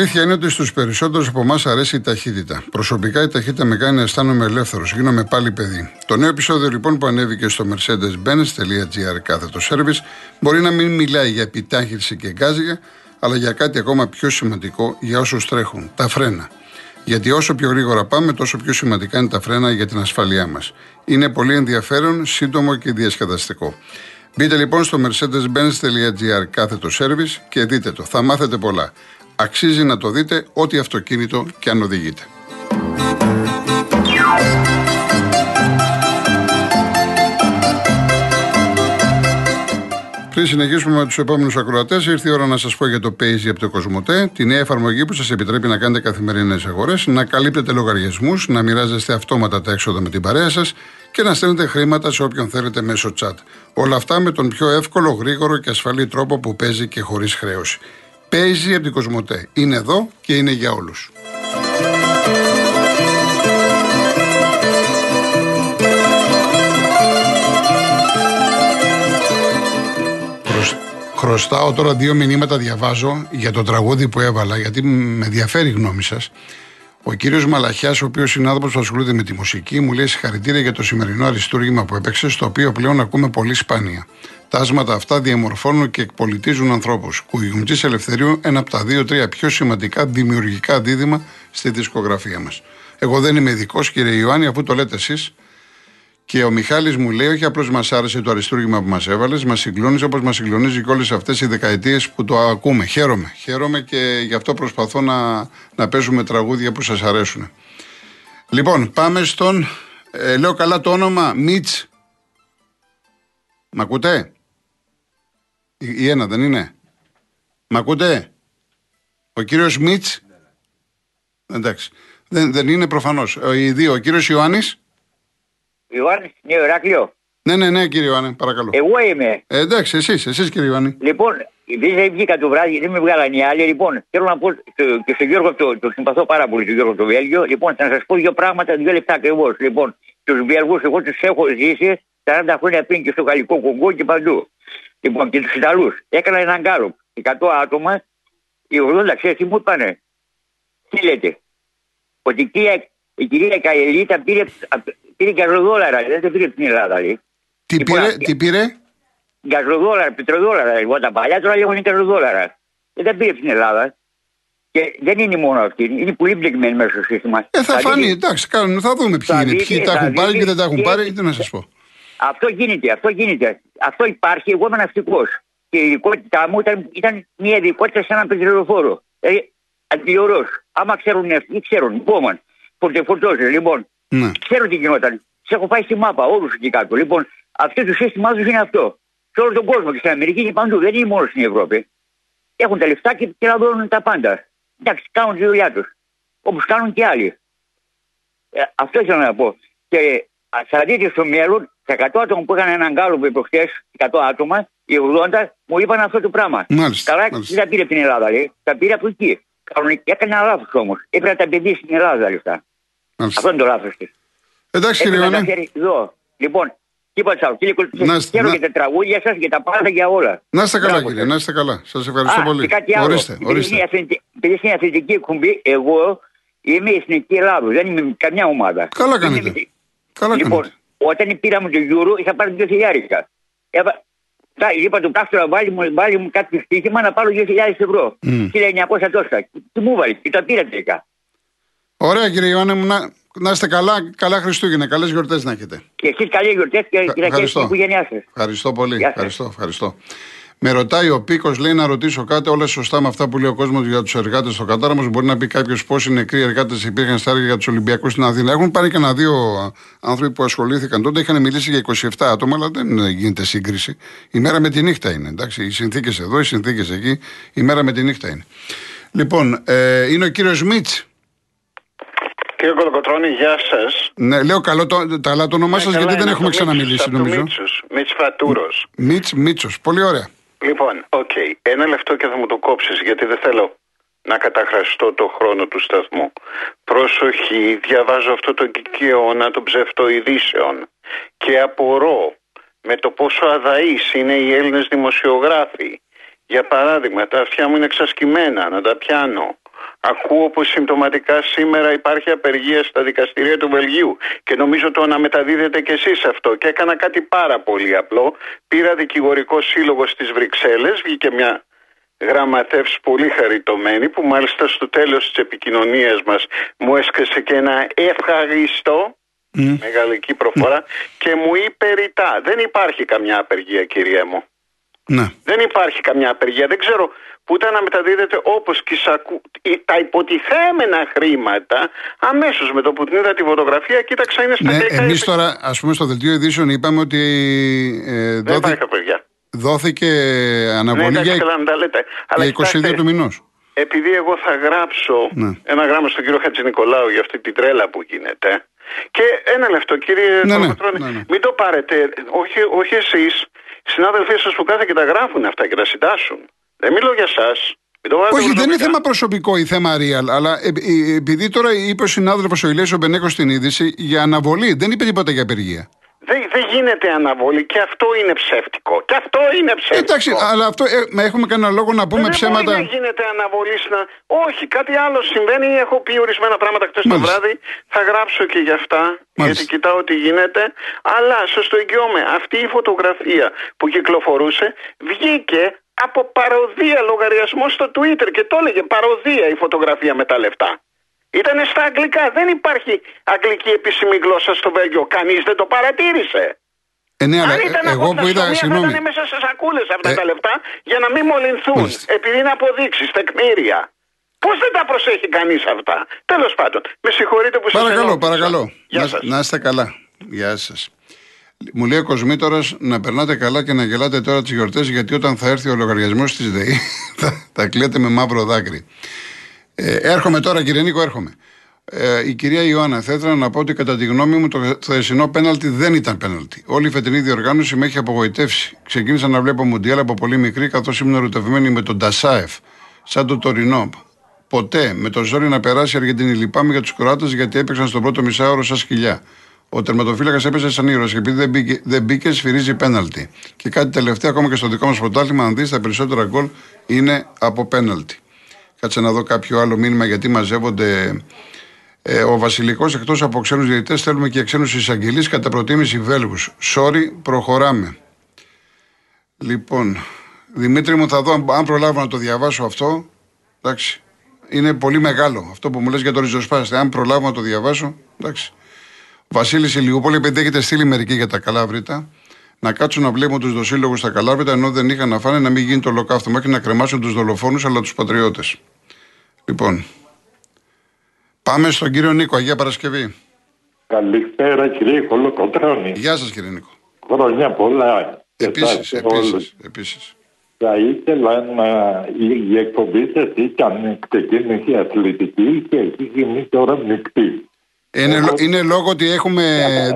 αλήθεια είναι ότι στους περισσότερους από εμάς αρέσει η ταχύτητα. Προσωπικά η ταχύτητα με κάνει να αισθάνομαι ελεύθερος. Γίνομαι πάλι παιδί. Το νέο επεισόδιο λοιπόν που ανέβηκε στο mercedes-benz.gr κάθετος service μπορεί να μην μιλάει για επιτάχυνση και γκάζια, αλλά για κάτι ακόμα πιο σημαντικό για όσους τρέχουν. Τα φρένα. Γιατί όσο πιο γρήγορα πάμε, τόσο πιο σημαντικά είναι τα φρένα για την ασφαλειά μας. Είναι πολύ ενδιαφέρον, σύντομο και διασκεδαστικό. Μπείτε λοιπόν στο mercedes-benz.gr κάθετος service και δείτε το. Θα μάθετε πολλά. Αξίζει να το δείτε ό,τι αυτοκίνητο και αν οδηγείτε. Πριν συνεχίσουμε με τους επόμενους ακροατές, ήρθε η ώρα να σας πω για το Paisy από το Κοσμοτέ, τη νέα εφαρμογή που σας επιτρέπει να κάνετε καθημερινές αγορές, να καλύπτετε λογαριασμούς, να μοιράζεστε αυτόματα τα έξοδα με την παρέα σας και να στέλνετε χρήματα σε όποιον θέλετε μέσω chat. Όλα αυτά με τον πιο εύκολο, γρήγορο και ασφαλή τρόπο που παίζει και χωρίς χρέωση. Παίζει από την Κοσμοτέ. Είναι εδώ και είναι για όλους. Χρωστάω τώρα δύο μηνύματα, διαβάζω για το τραγούδι που έβαλα, γιατί με ενδιαφέρει η γνώμη σας. Ο κύριος Μαλαχιάς, ο οποίος συνάδελφο που ασχολείται με τη μουσική, μου λέει συγχαρητήρια για το σημερινό αριστούργημα που έπαιξε, στο οποίο πλέον ακούμε πολύ σπάνια. Τα άσματα αυτά διαμορφώνουν και εκπολιτίζουν ανθρώπους. Κουγιουμτζή Ελευθερίου, ένα από τα δύο-τρία πιο σημαντικά δημιουργικά δίδυμα στη δισκογραφία μας. Εγώ δεν είμαι ειδικός, κύριε Ιωάννη, αφού το λέτε εσείς. Και ο Μιχάλης μου λέει: Όχι απλώς μας άρεσε το αριστούργημα που μας έβαλες, μας συγκλώνησε όπως μας συγκλονίζει και όλες αυτές οι δεκαετίες που το ακούμε. Χαίρομαι. Χαίρομαι και γι' αυτό προσπαθώ να, να παίζουμε τραγούδια που σας αρέσουν. Λοιπόν, πάμε στον. Ε, λέω καλά το όνομα Μίτς. Μ' ακούτε; Η, ένα δεν είναι; Μ' ακούτε; Ο κύριος Μίτς; Εντάξει. Δεν, δεν είναι προφανώς. Οι δύο. Ο κύριος Ιωάννης; Ιωάννη, ναι, Εράκλειο. Ναι, ναι, ναι, κύριε Ιωάννη, παρακαλώ. Εγώ είμαι. Ε, εντάξει, εσείς, εσείς κύριε Ιωάννη. Λοιπόν, δεν βγήκα το βράδυ, δεν με βγάλανε οι άλλοι. Λοιπόν, θέλω να πω και στον Γιώργο, το, το συμπαθώ πάρα πολύ, τον Γιώργο το Βέλγιο. Λοιπόν, θα σας πω δύο πράγματα, δύο λεπτά ακριβώς. Λοιπόν, τους Βέλγους, εγώ τους έχω ζήσει 40 χρόνια πριν και στο Γαλλικό Κογκό και παντού. Λοιπόν, και τους Ιταλούς. Έκανα έναν γκάλο. 100 άτομα, οι 80 ξέρει τι μου είπανε. Τι λέτε, ότι η κυρία, η κυρία Καελίτα πήρε Πήρε γκαζοδόλαρα, δεν πήρε την Ελλάδα. Λέει. Τι λοιπόν, πήρε, τι πήρε; Γκαζοδόλαρα, πετροδόλαρα. Λοιπόν, τα παλιά τώρα λέγονται γκαζοδόλαρα. Δεν τα πήρε την Ελλάδα. Και δεν είναι μόνο αυτή, είναι πολύ μπλεγμένη μέσα στο σύστημα. Ε, θα, θα φανεί, δει... εντάξει, κάνουμε, θα δούμε ποιοι είναι. Ποιοι τα έχουν πάρει και δεν τα έχουν πάρει, τι να σας πω. Αυτό γίνεται, αυτό γίνεται. Αυτό υπάρχει. Εγώ είμαι ναυτικός. Και η ειδικότητά μου ήταν, ήταν μια ειδικότητα σε έναν πετρελοφόρο. Ε, Αντιορό. Άμα ξέρουν αυτοί, ξέρουν. Λοιπόν, φορτεφορτώζε. Λοιπόν, ναι. Ξέρω τι γινόταν. Σε έχω πάει στη μάπα, όλους εκεί κάτω. Λοιπόν, αυτό το σύστημά τους είναι αυτό. Σε όλο τον κόσμο και στην Αμερική και παντού. Δεν είναι μόνο στην Ευρώπη. Έχουν τα λεφτά και, και να τα πάντα. Εντάξει, κάνουν τη δουλειά τους. Όπως κάνουν και άλλοι. Ε, αυτό ήθελα να πω. Και θα δείτε στο μέλλον, τα 100 άτομα που είχαν έναν γκάλο προχθέ, 100 άτομα, οι 80 μου είπαν αυτό το πράγμα. Μάλιστα. Καλά, δεν τα πήρε από την Ελλάδα, λέει. Τα πήρε από εκεί. Έκανε ένα λάθος όμως. Έπρεπε να τα παιδί στην Ελλάδα λεφτά. Αυτό είναι το λάθος της. Εντάξει κύριε Ιωάννη. Λοιπόν, τίποτα άλλο. Κύριε Κουλτζή, για τα τραγούδια σας και τα πάντα για όλα. Να είστε καλά, κύριε, να είστε καλά. Σας ευχαριστώ πολύ. κάτι άλλο. Ορίστε, ορίστε. Επειδή είναι αθλητική εκπομπή, εγώ είμαι η Εθνική Ελλάδα. Δεν είμαι καμιά ομάδα. Καλά κάνετε. Καλά λοιπόν, κάνετε. όταν πήραμε το Euro, είχα πάρει δύο χιλιάρικα. Είπα του Κάστρο βάλει μου, βάλει μου κάποιο στοίχημα να πάρω 2.000 ευρώ. Mm. 1.900 τόσα. Τι μου βάλει, και τα πήρα τελικά. Ωραία κύριε Ιωάννη μου, να, να είστε καλά, καλά Χριστούγεννα, καλές γιορτές να έχετε. Και εσείς καλές γιορτές και να την οικογένειά σας. Ευχαριστώ πολύ. Ευχαριστώ, ευχαριστώ. Με ρωτάει ο Πίκος, λέει να ρωτήσω κάτι, όλα σωστά με αυτά που λέει ο κόσμος για τους εργάτες στο Κατάρα. Όμω μπορεί να πει κάποιος πόσοι νεκροί εργάτες υπήρχαν στα έργα για τους Ολυμπιακούς στην Αθήνα. Έχουν πάρει και ένα δύο άνθρωποι που ασχολήθηκαν τότε. Είχαν μιλήσει για 27 άτομα, αλλά δεν γίνεται σύγκριση. Η μέρα με τη νύχτα είναι. Εντάξει, οι συνθήκες εδώ, οι συνθήκες εκεί. Η μέρα με τη νύχτα είναι. Λοιπόν, ε, είναι ο κύριος Μίτς. Κύριε Κολοκοτρώνη, γεια σας. Ναι, λέω καλό το, καλά το όνομά ναι, σα, γιατί δεν έχουμε ξαναμιλήσει, νομίζω. Μίτσος Φατούρος. Μίτς, Μίτσος, πολύ ωραία. Λοιπόν, OK. Okay. Ένα λεπτό και θα μου το κόψεις, γιατί δεν θέλω να καταχραστώ το χρόνο του σταθμού. Προσοχή, διαβάζω αυτό το κυκεώνα των ψευτοειδήσεων και απορώ με το πόσο αδαείς είναι οι Έλληνες δημοσιογράφοι. Για παράδειγμα, τα αυτιά μου είναι εξασκημένα, να τα πιάνω Ακούω πως συμπτωματικά σήμερα υπάρχει απεργία στα δικαστήρια του Βελγίου και νομίζω το να μεταδίδετε κι εσείς αυτό και έκανα κάτι πάρα πολύ απλό. Πήρα δικηγορικό σύλλογο στις Βρυξέλλες, βγήκε μια γραμματεύς πολύ χαριτωμένη που μάλιστα στο τέλος της επικοινωνίας μας μου έσκασε και ένα ευχαριστώ mm. μεγαλική προφορά και μου είπε ρητά δεν υπάρχει καμιά απεργία κυρία μου ναι. δεν υπάρχει καμιά απεργία δεν ξέρω που ήταν να μεταδίδεται όπως και τα υποτιθέμενα χρήματα αμέσως με το που την είδα τη φωτογραφία κοίταξα είναι στα ναι, εμείς τώρα ας πούμε στο δελτίο ειδήσεων είπαμε ότι ε, δεν υπάρχει απεργία δόθηκε αναβολή ναι, για, για 22 του μηνός. Επειδή εγώ θα γράψω ναι. ένα γράμμα στον κύριο Χατζη Νικολάου για αυτή την τρέλα που γίνεται. Και ένα λεπτό, κύριε ναι, ναι, ναι, μην το πάρετε. Όχι, όχι εσείς, συνάδελφοί σας που κάθε και τα γράφουν αυτά και τα συντάσσουν. Δεν μιλώ για εσά. Όχι, δεν είναι θέμα προσωπικό ή θέμα real, αλλά ε, ε, επειδή τώρα είπε ο συνάδελφος ο Ηλίας ο Μπενέκος στην είδηση για αναβολή, δεν είπε τίποτα για απεργία. Δεν, δεν γίνεται αναβολή και αυτό είναι ψεύτικο. Και αυτό είναι ψεύτικο. Εντάξει, αλλά αυτό ε, έχουμε κανένα λόγο να πούμε δεν ψέματα. Δεν γίνεται αναβολή να. Όχι, κάτι άλλο συμβαίνει. Έχω πει ορισμένα πράγματα χτες το βράδυ. Θα γράψω και γι' αυτά. Μάλιστα. Γιατί κοιτάω τι γίνεται. Αλλά σας το εγγυώμαι, αυτή η φωτογραφία που κυκλοφορούσε βγήκε από παροδία λογαριασμό στο Twitter και το έλεγε παροδία η φωτογραφία με τα λεφτά. Ήταν στα αγγλικά. Δεν υπάρχει αγγλική επίσημη γλώσσα στο Βέλγιο. Κανείς δεν το παρατήρησε. Ε, ναι, αλλά Αν ήταν εγώ που είδα, συγγνώμη. Θα ήταν μέσα σε σακούλε αυτά ε, τα λεφτά για να μην μολυνθούν. Μάλιστα. Επειδή είναι αποδείξεις, τεκμήρια. Πώς δεν τα προσέχει κανείς αυτά; Τέλος πάντων, με συγχωρείτε που σας Παρακαλώ, παρακαλώ. Γεια να, να είστε καλά. Γεια σας. Μου λέει ο Κοσμήτορα να περνάτε καλά και να γελάτε τώρα τις γιορτές, γιατί όταν θα έρθει ο λογαριασμός της ΔΕΗ θα, θα κλαίτε με μαύρο δάκρυ. Ε, έρχομαι τώρα, κύριε Νίκο, έρχομαι. Ε, η κυρία Ιωάννα, θα ήθελα να πω ότι κατά τη γνώμη μου το θεσινό πέναλτι δεν ήταν πέναλτι. Όλη η φετινή διοργάνωση με έχει απογοητεύσει. Ξεκίνησα να βλέπω Μουντιάλ από πολύ μικρή, καθώς ήμουν ερωτευμένη με τον Τασάεφ, σαν το τωρινό. Ποτέ με το ζόρι να περάσει η Αργεντινή. Λυπάμαι για τους Κροάτες γιατί έπαιξαν στον πρώτο μισάωρο σαν σκυλιά. Ο τερματοφύλακας έπεσε σαν ήρωας και επειδή δεν μπήκε, δεν μπήκε, σφυρίζει πέναλτι. Και κάτι τελευταίο, ακόμα και στο δικό μας πρωτάθλημα, αν δεις, τα περισσότερα γκολ είναι από πέναλτι. Κάτσε να δω κάποιο άλλο μήνυμα γιατί μαζεύονται. Ε, ο Βασιλικός εκτός από ξένους διαιτητές θέλουμε και ξένους εισαγγελείς κατά προτίμηση Βέλγους. Sorry, προχωράμε. Λοιπόν, Δημήτρη μου, θα δω αν προλάβω να το διαβάσω αυτό. Εντάξει. Είναι πολύ μεγάλο αυτό που μου λες για το ριζοσπάστη. Αν προλάβω να το διαβάσω, εντάξει. Βασίλης Ηλιούπολη, επειδή έχετε στείλει μερικοί για τα καλάβρητα, να κάτσουν να βλέπουν τους δοσύλλογους στα καλάβρητα ενώ δεν είχαν να φάνε να μην γίνει το ολοκαύτωμα και να κρεμάσουν τους δολοφόνους αλλά τους πατριώτες. Λοιπόν, πάμε στον κύριο Νίκο, Αγία Παρασκευή. Καλησπέρα κύριε Κολοκοτρώνη. Γεια σας κύριε Νίκο. Χρόνια πολλά. Επίσης, επίσης, επίσης. Θα ήθελα να η εκπομπή σας ήταν ξεκίνησε αθλητική και έχει γίνει τώρα μεικτή. Είναι, Εγώ... είναι λόγω ότι έχουμε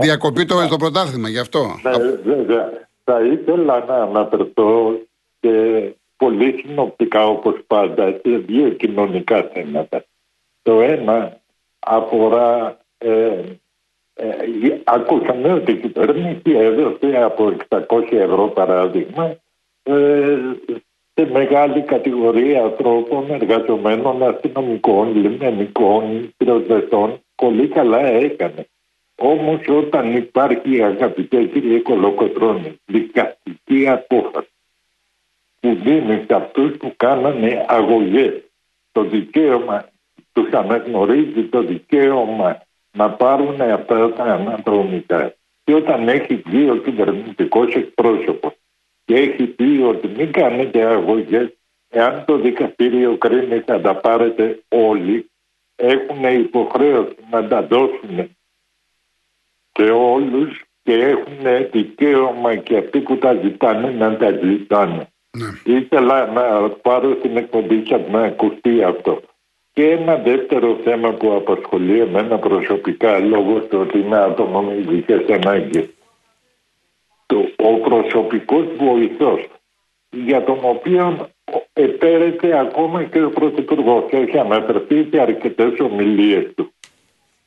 διακοπεί το, το πρωτάθλημα, γι' αυτό. Ναι, βέβαια. Θα ήθελα να αναφερθώ και πολύ συνοπτικά όπως πάντα σε δύο κοινωνικά θέματα. Το ένα αφορά, ε, ε, ακούσαμε ότι η κυβέρνηση έδωσε από 600 ευρώ παράδειγμα ε, σε μεγάλη κατηγορία ανθρώπων, εργαζομένων, αστυνομικών, λιμενικών, πυροσβεστών. Πολύ καλά έκανε. Όμως όταν υπάρχει αγαπητέ κύριε Κολοκοτρώνη δικαστική απόφαση που δίνει σε αυτούς που κάνανε αγωγές το δικαίωμα, τους αναγνωρίζει το δικαίωμα να πάρουν αυτά τα αναδρομικά. Και όταν έχει βγει ο κυβερνητικός εκπρόσωπος και έχει πει ότι μην κάνετε αγωγές, εάν το δικαστήριο κρίνει θα τα πάρετε όλοι, έχουν υποχρέωση να τα δώσουν σε όλους και έχουν δικαίωμα και αυτοί που τα ζητάνε να τα ζητάνε. Ναι. Ήθελα να πάρω στην εκπομπή και να ακουστεί αυτό. Και ένα δεύτερο θέμα που απασχολεί εμένα προσωπικά λόγω του ότι είμαι άτομο με ειδικές ανάγκες. Ο προσωπικός βοηθός για τον οποίο επέρεται ακόμα και ο Πρωθυπουργός και έχει αναφερθεί σε αρκετές ομιλίες του.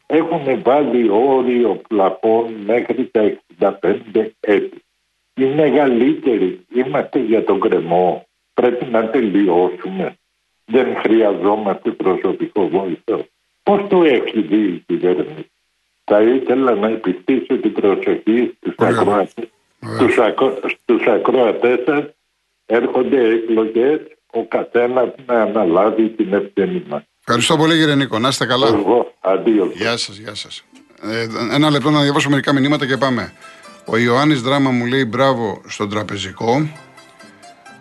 Έχουν βάλει όριο πλαφών μέχρι τα 65 έτη οι μεγαλύτεροι είμαστε για τον κρεμό. Πρέπει να τελειώσουμε. δεν χρειαζόμαστε προσωπικό βοηθό. Πώς το έχει δει η κυβέρνηση; Θα ήθελα να επιστήσω την προσοχή στους ακροατές. Στους, έρχονται εκλογές, ο καθένας να αναλάβει την ευθύνη μας. Ευχαριστώ πολύ κύριε Νίκο. Να είστε καλά. Εγώ, αντίο. Γεια σας, γεια σας. Ε, ένα λεπτό να διαβάσω μερικά μηνύματα και πάμε. Ο Ιωάννης Δράμα μου λέει μπράβο στον τραπεζικό.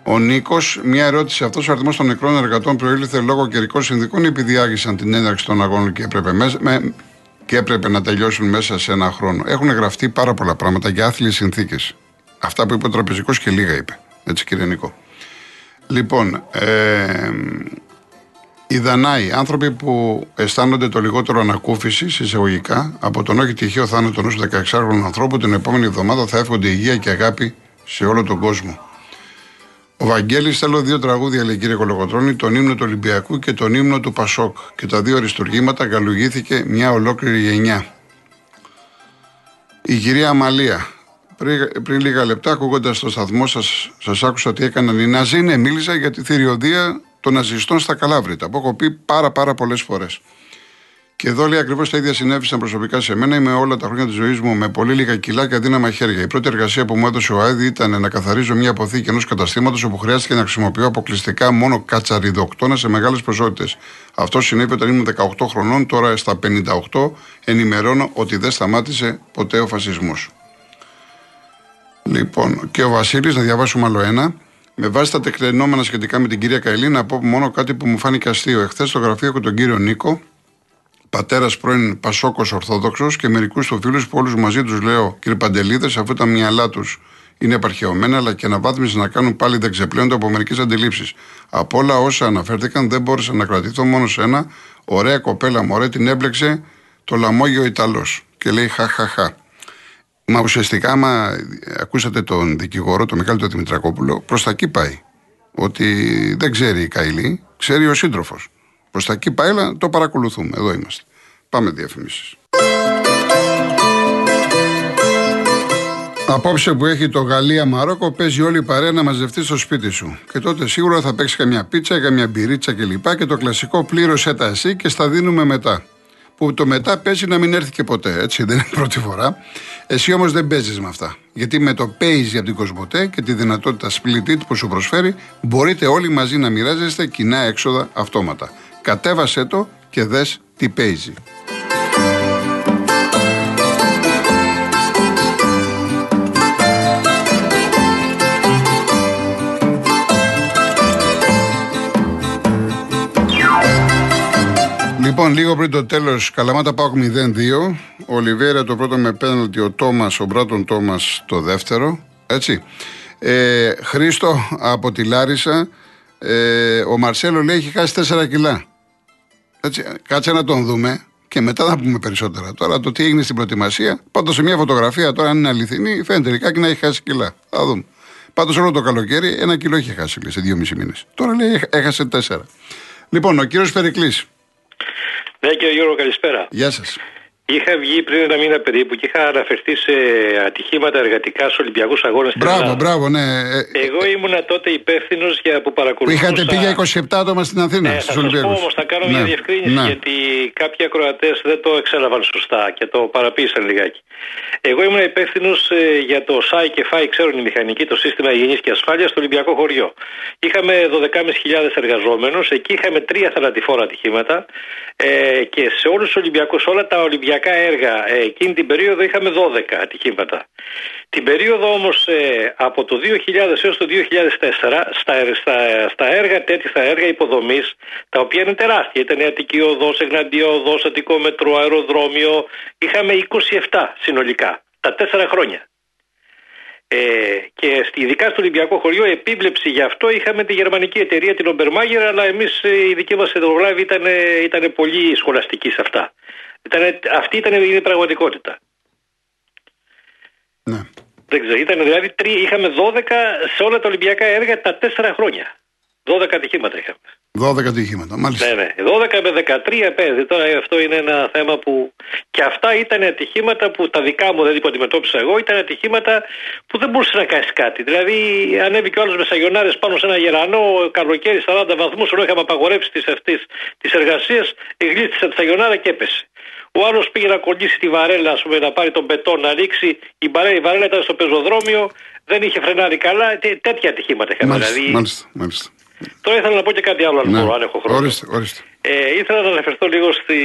Ο Νίκος, μια ερώτηση. Αυτός ο αριθμός των νεκρών εργατών προήλθε λόγω καιρικών συνδικών ή επειδή άργησαν την έναρξη των αγώνων και έπρεπε, μέσα, με, και έπρεπε να τελειώσουν μέσα σε ένα χρόνο. Έχουν γραφτεί πάρα πολλά πράγματα για άθλιες συνθήκες. Αυτά που είπε ο τραπεζικός και λίγα είπε. Έτσι, κύριε Νίκο. Λοιπόν, ε, οι Δανάοι, άνθρωποι που αισθάνονται το λιγότερο ανακούφιση εισαγωγικά από τον όχι τυχαίο θάνατο ενός 16χρονου ανθρώπου, την επόμενη εβδομάδα θα εύχονται υγεία και αγάπη σε όλο τον κόσμο. Ο Βαγγέλης θέλω δύο τραγούδια, λέει κύριε Κολογοτρόνη, τον ύμνο του Ολυμπιακού και τον ύμνο του Πασόκ. Και τα δύο αριστουργήματα γαλουγήθηκε μια ολόκληρη γενιά. Η κυρία Αμαλία. Πριν, πριν λίγα λεπτά, ακούγοντας το σταθμό σας, σας άκουσα τι έκαναν οι Ναζί. Ναι, μίλησα για τη θηριωδία των ναζιστών στα Καλάβρητα, που έχω πει πάρα, πάρα πολλές φορές. Και εδώ λέει ακριβώς τα ίδια συνέβησαν προσωπικά σε μένα. Είμαι όλα τα χρόνια της ζωής μου με πολύ λίγα κιλά και αδύναμα χέρια. Η πρώτη εργασία που μου έδωσε ο Άιδη ήταν να καθαρίζω μια αποθήκη ενός καταστήματος όπου χρειάστηκε να χρησιμοποιώ αποκλειστικά μόνο κατσαριδοκτόνα σε μεγάλες ποσότητες. Αυτό συνέβη όταν ήμουν 18 χρονών, τώρα στα 58 ενημερώνω ότι δεν σταμάτησε ποτέ ο φασισμός. Λοιπόν, και ο Βασίλης, να διαβάσουμε άλλο ένα. Με βάση τα τεκτενόμενα σχετικά με την κυρία Καηλή, να πω μόνο κάτι που μου φάνηκε αστείο. Εχθές στο γραφείο έχω τον κύριο Νίκο, πατέρας πρώην Πασόκος Ορθόδοξος και μερικούς του φίλους που όλους μαζί τους λέω κύριε Παντελίδε, αφού τα μυαλά τους είναι επαρχαιωμένα, αλλά και αναβάθμιση να κάνουν πάλι δεν ξεπλέονται από μερικές αντιλήψεις. Από όλα όσα αναφέρθηκαν, δεν μπόρεσα να κρατηθώ μόνο σε ένα. Ωραία κοπέλα μωρέ, την έμπλεξε το λαμόγιο Ιταλός. Και λέει χαχαχα. Μα ουσιαστικά, άμα ακούσατε τον δικηγόρο, τον Μιχάλη τον Δημητρακόπουλο, προς τα εκεί πάει. Ότι δεν ξέρει η Καηλή, ξέρει ο σύντροφος. Προς τα εκεί πάει, αλλά το παρακολουθούμε. Εδώ είμαστε. Πάμε διαφημίσεις. Απόψε που έχει το Γαλλία-Μαρόκο, παίζει όλη η παρέα να μαζευτεί στο σπίτι σου. Και τότε σίγουρα θα παίξει καμιά πίτσα, καμιά μπυρίτσα κλπ. Και, και το κλασικό πλήρωσε τα εσύ και στα δίνουμε μετά. Που το μετά παίζει να μην έρθει και ποτέ, έτσι δεν είναι πρώτη φορά. Εσύ όμως δεν παίζεις με αυτά. Γιατί με το Paze από την Κοσμοτέ και τη δυνατότητα split που σου προσφέρει, μπορείτε όλοι μαζί να μοιράζεστε κοινά έξοδα αυτόματα. Κατέβασέ το και δες τι παίζει. Λοιπόν, λίγο πριν το τέλος, Καλαμάτα Πάοκ 0-2. Ο Λιβέρα το πρώτο με πέναλτι, ο Τόμας, ο Μπράτον Τόμας το δεύτερο. Έτσι. Ε, Χρήστο από τη Λάρισα. Ε, ο Μαρσέλο λέει έχει χάσει 4 κιλά. Έτσι, κάτσε να τον δούμε και μετά θα πούμε περισσότερα. Τώρα το τι έγινε στην προετοιμασία, πάντως σε μια φωτογραφία τώρα, αν είναι αληθινή, φαίνεται λιγάκι να έχει χάσει κιλά. Θα δούμε. Πάντως όλο το καλοκαίρι ένα κιλό είχε χάσει λέει, σε δύο μισή μήνες. Τώρα λέει έχασε τέσσερα. Λοιπόν, ο κύριος Περικλής. Ναι, κύριε Γιώργο, καλησπέρα. Γεια σας. Είχα βγει πριν ένα μήνα περίπου και είχα αναφερθεί σε ατυχήματα εργατικά στους Ολυμπιακούς Αγώνες στην Μπράβο, μπράβο, ναι. Εγώ ήμουνα τότε υπεύθυνος για που παρακολουθούσα. Είχατε πει για 27 άτομα στην Αθήνα. Ναι, θα σας πω όμως, θα κάνω ναι. μια διευκρίνηση ναι. γιατί κάποιοι ακροατές δεν το εξέλαβαν σωστά και το παραποίησαν λιγάκι. Εγώ ήμουν υπεύθυνος ε, για το ΣΑΙ και ΦΑΙ, ξέρουν οι μηχανικοί, το σύστημα υγιεινής και ασφάλειας στο Ολυμπιακό χωριό. Είχαμε 12.500 εργαζόμενους, εκεί είχαμε τρία θανατηφόρα ατυχήματα ε, και σε όλους τους Ολυμπιακούς, όλα τα Ολυμπιακά έργα ε, εκείνη την περίοδο είχαμε 12 ατυχήματα. Την περίοδο όμως ε, από το 2000 έως το 2004 στα, στα, στα έργα τέτοια, στα έργα υποδομής, τα οποία είναι τεράστια, ήταν η Αττική Οδός, Εγναντία Οδός, Αττικό Μετρό, Αεροδρόμιο, είχαμε 27 συνολικά τα τέσσερα χρόνια. Ε, και ειδικά στο Ολυμπιακό χωριό επίβλεψη γι' αυτό είχαμε τη γερμανική εταιρεία την Ομπερμάγερ αλλά εμείς ε, η δική μας εδωβλάβη ήταν, ήταν πολύ σχολαστική σε αυτά. Ήταν, αυτή ήταν η πραγματικότητα. Ναι. Δεν ξέρω, ήταν δηλαδή είχαμε 12 σε όλα τα Ολυμπιακά έργα τα τέσσερα χρόνια. 12 ατυχήματα είχαμε. 12 ατυχήματα, μάλιστα. Ναι, ναι. 12 με 13 πέντε. Τώρα αυτό είναι ένα θέμα που. Και αυτά ήταν ατυχήματα που τα δικά μου δεν που αντιμετώπισα εγώ, ήταν ατυχήματα που δεν μπορούσε να κάνεις κάτι. Δηλαδή, ανέβηκε ο άλλος με σαγιονάρες πάνω σε ένα γερανό, καλοκαίρι 40 βαθμούς, ενώ είχαμε απαγορεύσει τις εργασίε, γλίστησε τη σαγιονάρα και έπεσε. Ο άλλο πήγε να κολλήσει τη βαρέλα, ας πούμε, να πάρει τον πετό να ρίξει. Η βαρέλα, η βαρέλα ήταν στο πεζοδρόμιο, δεν είχε φρενάρει καλά. Τέ, τέτοια ατυχήματα είχαμε. Μάλιστα, δηλαδή... μάλιστα, μάλιστα. Τώρα ήθελα να πω και κάτι άλλο, αν, ναι. μπορώ, αν έχω χρόνο. Ορίστε, ορίστε. Ε, ήθελα να αναφερθώ λίγο στη,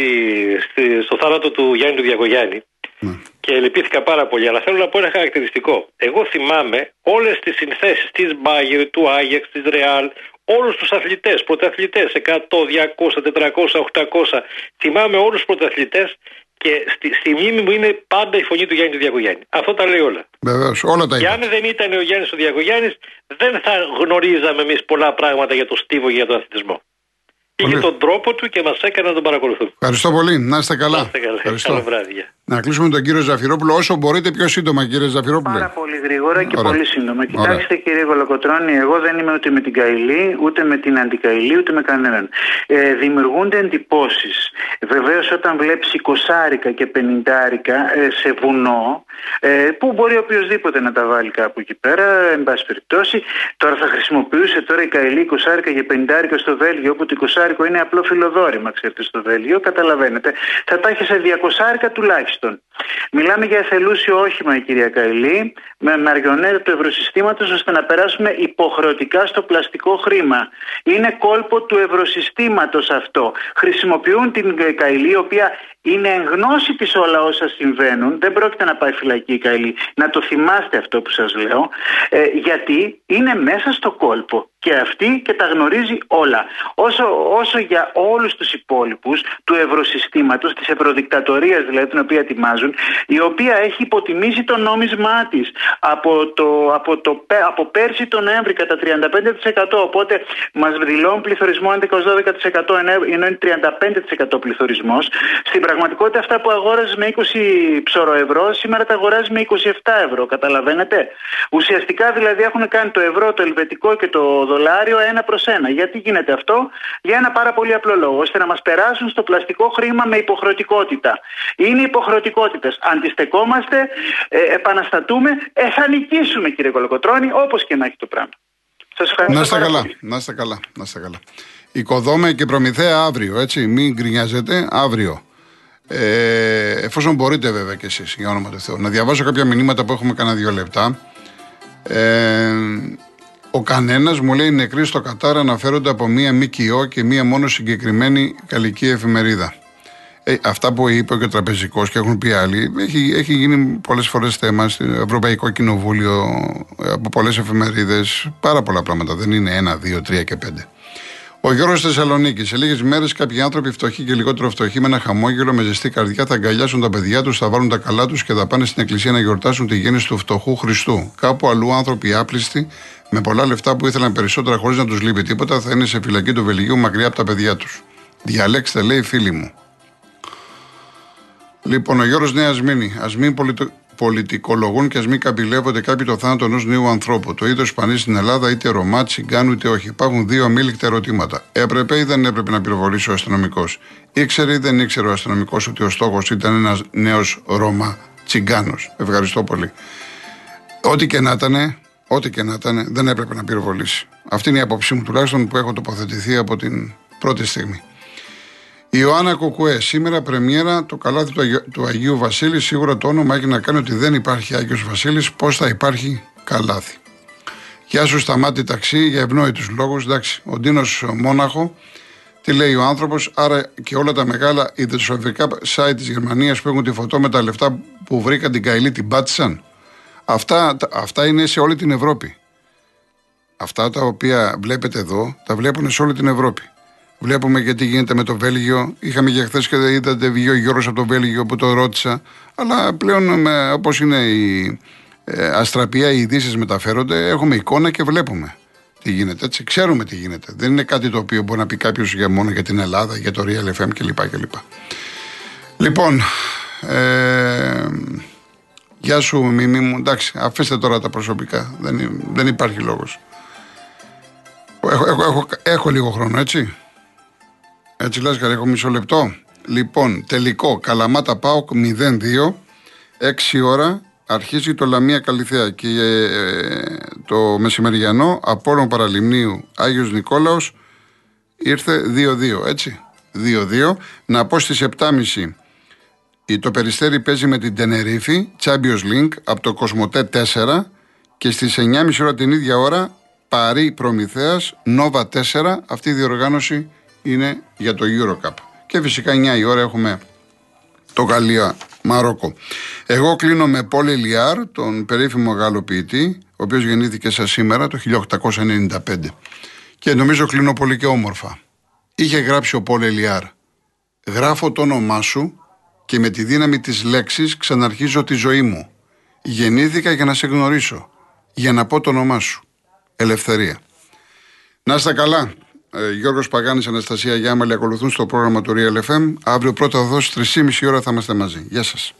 στη, στο θάνατο του Γιάννη του Διακογιάννη. Ναι. Και λυπήθηκα πάρα πολύ. Αλλά θέλω να πω ένα χαρακτηριστικό. Εγώ θυμάμαι όλες τις συνθέσεις της Μπάγκερ, του Άγιαξ, της Ρεάλ, όλους τους αθλητές, πρωταθλητές, 100, 200, 400, 800. Θυμάμαι όλους τους πρωταθλητές και στη, στη μνήμη μου είναι πάντα η φωνή του Γιάννη του Διακογιάννη. Αυτό τα λέει όλα. Βεβαίως, όλα τα Και αν δεν ήταν ο Γιάννης ο Διακογιάννης, δεν θα γνωρίζαμε εμείς πολλά πράγματα για το στίβο και για τον αθλητισμό. Είχε τον τρόπο του και μας έκανε να τον παρακολουθούμε. Ευχαριστώ πολύ. Να είστε καλά. Να είστε καλά. Ευχαριστώ. Καλό βράδυ. Να κλείσουμε τον κύριο Ζαφυρόπουλο όσο μπορείτε πιο σύντομα, κύριε Ζαφυρόπουλο. Πάρα πολύ γρήγορα και πολύ σύντομα. Κοιτάξτε, κύριε Γολοκοτρώνη, εγώ δεν είμαι ούτε με την Καηλή, ούτε με την Αντικαηλή, ούτε με κανέναν. Ε, δημιουργούνται εντυπώσεις. Βεβαίως, όταν βλέπεις 20 και 50 ε, σε βουνό, ε, που μπορεί οποιοδήποτε να τα βάλει κάπου εκεί πέρα, εν πάση περιπτώσει, τώρα θα χρησιμοποιούσε τώρα η Καηλή 20 και 50 στο Βέλγιο, όπου το 20 είναι απλό φιλοδόρημα, ξέρετε, στο Βέλγιο, καταλαβαίνετε. Θα τα έχει σε 200 τουλάχιστον. Μιλάμε για εθελούσιο όχημα, η κυρία Καηλή, με μαριονέτα του ευρωσυστήματος ώστε να περάσουμε υποχρεωτικά στο πλαστικό χρήμα. Είναι κόλπο του ευρωσυστήματος αυτό. Χρησιμοποιούν την Καηλή, η οποία είναι εν γνώση της όλα όσα συμβαίνουν. Δεν πρόκειται να πάει φυλακή η Καηλή. Να το θυμάστε αυτό που σας λέω. Ε, γιατί είναι μέσα στο κόλπο και αυτή και τα γνωρίζει όλα. Όσο, όσο για όλους τους υπόλοιπους του ευρωσυστήματος, της ευρωδικτατορίας δηλαδή την οποία ετοιμάζουν, η οποία έχει υποτιμήσει το νόμισμά της από, το, από, το, από πέρσι τον Νοέμβρη κατά 35% οπότε μας δηλώνουν πληθωρισμό 11-12% ενώ είναι 35% πληθωρισμός. Στην πραγματικότητα αυτά που αγόραζες με 20 ψωρο ευρώ σήμερα τα αγοράζεις με 27 ευρώ, καταλαβαίνετε; Ουσιαστικά δηλαδή έχουν κάνει το ευρώ, το ελβετικό και το δολάριο ένα προς ένα. Γιατί γίνεται αυτό, για ένα πάρα πολύ απλό λόγο, ώστε να μας περάσουν στο πλαστικό χρήμα με υποχρεωτικότητα. Είναι υποχρεωτικότητες. Αντιστεκόμαστε, ε, επαναστατούμε, ε, θα νικήσουμε κύριε Κολοκοτρόνη, όπως και να έχει το πράγμα. Σας ευχαριστώ. Να είστε καλά. Να είστε καλά. Να είστε καλά. Οικοδόμε και προμηθέα αύριο, έτσι. Μην γκρινιάζετε, αύριο. Ε, εφόσον μπορείτε βέβαια κι εσείς για όνομα του Θεού να διαβάσω κάποια μηνύματα που έχουμε κανένα δύο λεπτά ε, ο κανένας μου λέει νεκροί στο Κατάρ αναφέρονται από μία ΜΚΟ και μία μόνο συγκεκριμένη καλλική εφημερίδα. Ε, αυτά που είπε και ο τραπεζικός και έχουν πει άλλοι, έχει, έχει γίνει πολλές φορές θέμα στο Ευρωπαϊκό Κοινοβούλιο, από πολλές εφημερίδες. Πάρα πολλά πράγματα. Δεν είναι ένα, δύο, τρία και πέντε. Ο Γιώργος Θεσσαλονίκης. Σε λίγες μέρες, κάποιοι άνθρωποι φτωχοί και λιγότερο φτωχοί με ένα χαμόγελο, με ζεστή καρδιά, θα αγκαλιάσουν τα παιδιά τους, θα βάλουν τα καλά τους και θα πάνε στην εκκλησία να γιορτάσουν τη γέννηση του φτωχού Χριστού. Κάπου αλλού άνθρωποι άπλιστοι, με πολλά λεφτά που ήθελαν περισσότερα χωρίς να τους λείπει τίποτα, θα είναι σε φυλακή του Βελγίου μακριά από τα παιδιά τους. Διαλέξτε, λέει φίλοι μου. Λοιπόν, ο Γιώργος Νέας Μήνη. Α μην πολιτο πολιτικολογούν και ας μην καμπυλεύονται κάποιοι το θάνατο ενός νέου ανθρώπου. Το είδος σπανί στην Ελλάδα, είτε Ρωμά, Τσιγκάνου, είτε όχι. Υπάρχουν δύο αμήλικτα ερωτήματα. Έπρεπε ή δεν έπρεπε να πυροβολήσει ο αστυνομικός; Ήξερε ή δεν ήξερε ο αστυνομικός ότι ο στόχος ήταν ένας νέος Ρωμά Τσιγκάνος; Ευχαριστώ πολύ. Ό,τι και να ήταν, ό,τι και να ήταν, δεν έπρεπε να πυροβολήσει. Αυτή είναι η άποψή μου τουλάχιστον που έχω τοποθετηθεί από την πρώτη στιγμή. Η Ιωάννα Κοκουέ. Σήμερα πρεμιέρα το καλάθι του, Αγίου, του Αγίου Βασίλης. Σίγουρα το όνομα έχει να κάνει ότι δεν υπάρχει Άγιος Βασίλης. Πώς θα υπάρχει καλάθι. Γεια σου Σταμάτη Ταξί για ευνόητους λόγους. Εντάξει, ο Ντίνος Μόναχο. Τι λέει ο άνθρωπος, άρα και όλα τα μεγάλα ιδρυσοφικά site της Γερμανίας που έχουν τη φωτό με τα λεφτά που βρήκαν την Καηλή την πάτησαν. Αυτά, αυτά είναι σε όλη την Ευρώπη. Αυτά τα οποία βλέπετε εδώ, τα βλέπουν σε όλη την Ευρώπη. Βλέπουμε και τι γίνεται με το Βέλγιο. Είχαμε και χθες και είδατε βγει ο Γιώργο από το Βέλγιο που το ρώτησα. Αλλά πλέον όπως είναι η ε, αστραπία, οι ειδήσεις μεταφέρονται, έχουμε εικόνα και βλέπουμε τι γίνεται. Έτσι, ξέρουμε τι γίνεται. Δεν είναι κάτι το οποίο μπορεί να πει κάποιος για μόνο για την Ελλάδα, για το Real FM κλπ. κλπ. Λοιπόν, ε, γεια σου Μιμή μου. Εντάξει, αφήστε τώρα τα προσωπικά. Δεν, δεν υπάρχει λόγος. Έχω, έχω, έχω, έχω λίγο χρόνο, έτσι. Έτσι λες, έχω μισό λεπτό. Λοιπόν, τελικό, Καλαμάτα Πάοκ 0-2, 6 ώρα, αρχίζει το Λαμία Καλυθέα και ε, το μεσημεριανό Απόλλων Παραλιμνίου Άγιος Νικόλαος ήρθε 2-2, έτσι. 2-2. Να πω στις 7.30 το Περιστέρι παίζει με την Τενερίφη, Champions League, από το Κοσμοτέ 4 και στις 9.30 ώρα την ίδια ώρα Παρί Προμηθέας, Νόβα 4. Αυτή η διοργάνωση είναι για το Eurocup. Και φυσικά 9 η ώρα έχουμε το Γαλλία Μαρόκο. Εγώ κλείνω με Πόλη Λιάρ, τον περίφημο Γάλλο ποιητή, ο οποίος γεννήθηκε σαν σήμερα το 1895. Και νομίζω κλείνω πολύ και όμορφα. Είχε γράψει ο Πόλη Λιάρ «Γράφω το όνομά σου και με τη δύναμη της λέξης ξαναρχίζω τη ζωή μου. Γεννήθηκα για να σε γνωρίσω, για να πω το όνομά σου. Ελευθερία». Να είστε καλά. Ε, Γιώργος Παγάνης, Αναστασία Γιάμαλη ακολουθούν στο πρόγραμμα του Real FM. Αύριο πρώτα δόση 3,5 ώρα θα είμαστε μαζί. Γεια σας.